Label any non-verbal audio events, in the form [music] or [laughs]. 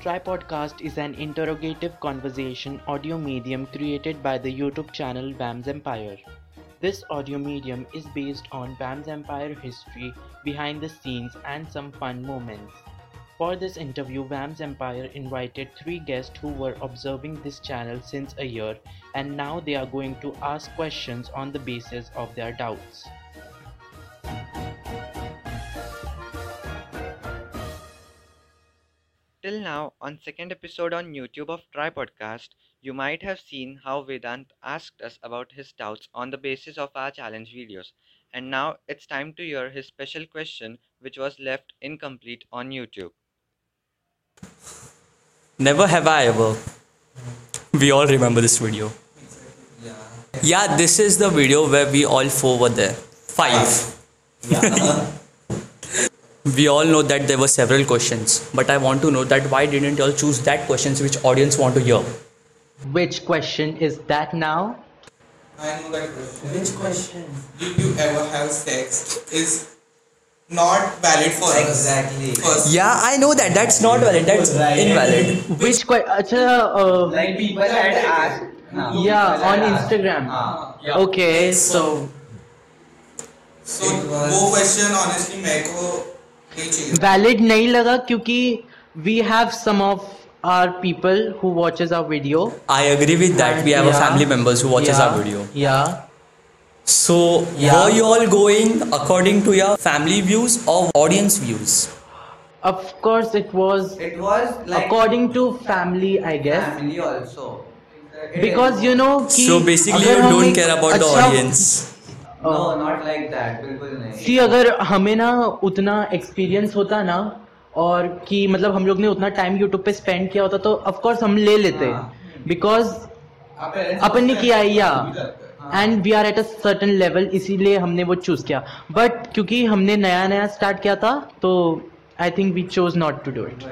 Tripodcast is an interrogative conversation audio medium created by the YouTube channel Vam's Empire. This audio medium is based on Vam's Empire history, behind the scenes, and some fun moments. For this interview, Vam's Empire invited three guests who were observing this channel since a year, and now they are going to ask questions on the basis of their doubts. Till now, on second episode on YouTube of Tripodcast, you might have seen how Vedant asked us about his doubts on the basis of our challenge videos. And now it's time to hear his special question which was left incomplete on YouTube. Never have I ever. We all remember this video. Yeah, this is the video where we all four were there. Five. [laughs] we all know that there were several questions, but I want to know that why didn't you all choose that questions which audience want to hear? Which question is that now? I know that question. Which question? Did you ever have sex? Is not valid for us. Exactly. First. Yeah, I know that. That's not valid. That's Right. invalid. Which question? uh, Like people had asked. हाँ, yeah, people on had asked. Instagram. हाँ. Okay, so So It was- वो question honestly मेरे को valid नहीं लगा क्योंकि we have some of our people who watches our video. I agree with that. We have yeah, a family members who watches yeah, our video. Yeah. So, Yeah. were you all going according to your family views or audience views? Of course, it was It was like according to family, I guess. family also. Because you know So basically, you don't care about the अच्छा- audience. No, not like that. बिल्कुल नहीं. कि अगर हमें ना उतना experience होता ना और कि मतलब हम लोग ने उतना टाइम यूट्यूब पे स्पेंड किया होता तो ऑफ़ कोर्स हम ले लेते। हाँ। बिकॉज़ अपन ने किया या। And we are at a certain level इसीलिए हमने वो चूज़ किया। बट क्योंकि हमने नया नया स्टार्ट किया था तो I think we chose not to do it